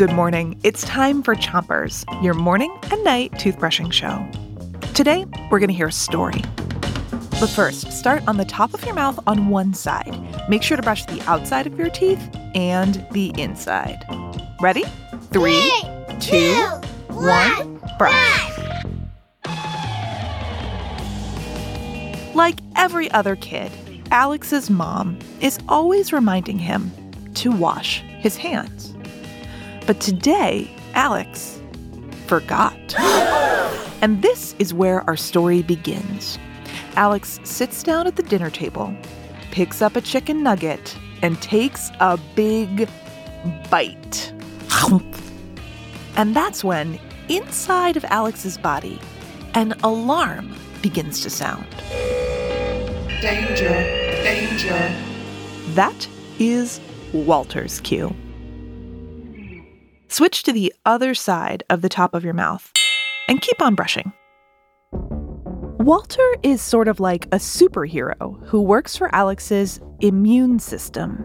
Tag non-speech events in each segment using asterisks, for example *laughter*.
Good morning. It's time for Chompers, your morning and night toothbrushing show. Today, we're going to hear a story. But first, start on the top of your mouth on one side. Make sure to brush the outside of your teeth and the inside. Ready? Three, two, one, brush. Like every other kid, Alex's mom is always reminding him to wash his hands. But today, Alex forgot. *gasps* and this is where our story begins. Alex sits down at the dinner table, picks up a chicken nugget, and takes a big bite. and that's when, inside of Alex's body, an alarm begins to sound. Danger, danger. That is Walter's cue. Switch to the other side of the top of your mouth and keep on brushing. Walter is sort of like a superhero who works for Alex's immune system.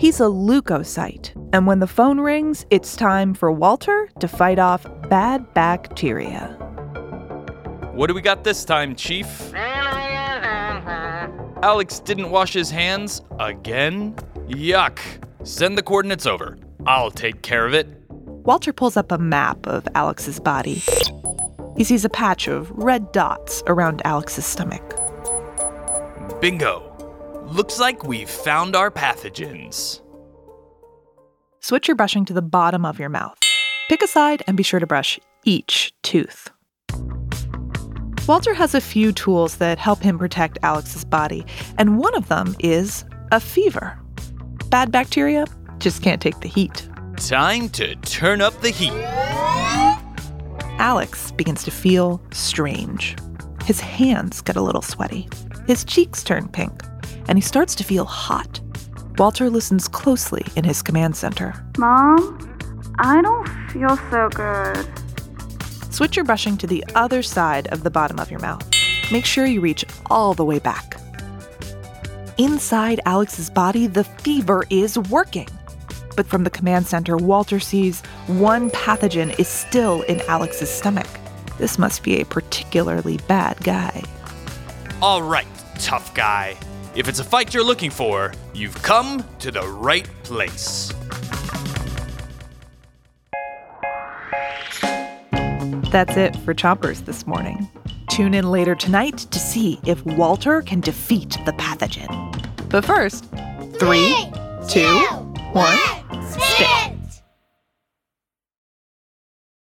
He's a leukocyte, and when the phone rings, it's time for Walter to fight off bad bacteria. What do we got this time, Chief? Alex didn't wash his hands again? Yuck. Send the coordinates over. I'll take care of it. Walter pulls up a map of Alex's body. He sees a patch of red dots around Alex's stomach. Bingo. Looks like we've found our pathogens. Switch your brushing to the bottom of your mouth. Pick a side and be sure to brush each tooth. Walter has a few tools that help him protect Alex's body, and one of them is a fever. Bad bacteria just can't take the heat. Time to turn up the heat. Alex begins to feel strange. His hands get a little sweaty. His cheeks turn pink, and he starts to feel hot. Walter listens closely in his command center. Mom, I don't feel so good. Switch your brushing to the other side of the bottom of your mouth. Make sure you reach all the way back. Inside Alex's body, the fever is working. But from the command center, Walter sees one pathogen is still in Alex's stomach. This must be a particularly bad guy. All right, tough guy. If it's a fight you're looking for, you've come to the right place. That's it for Chompers this morning. Tune in later tonight to see if Walter can defeat the pathogen. But first, three, two, one.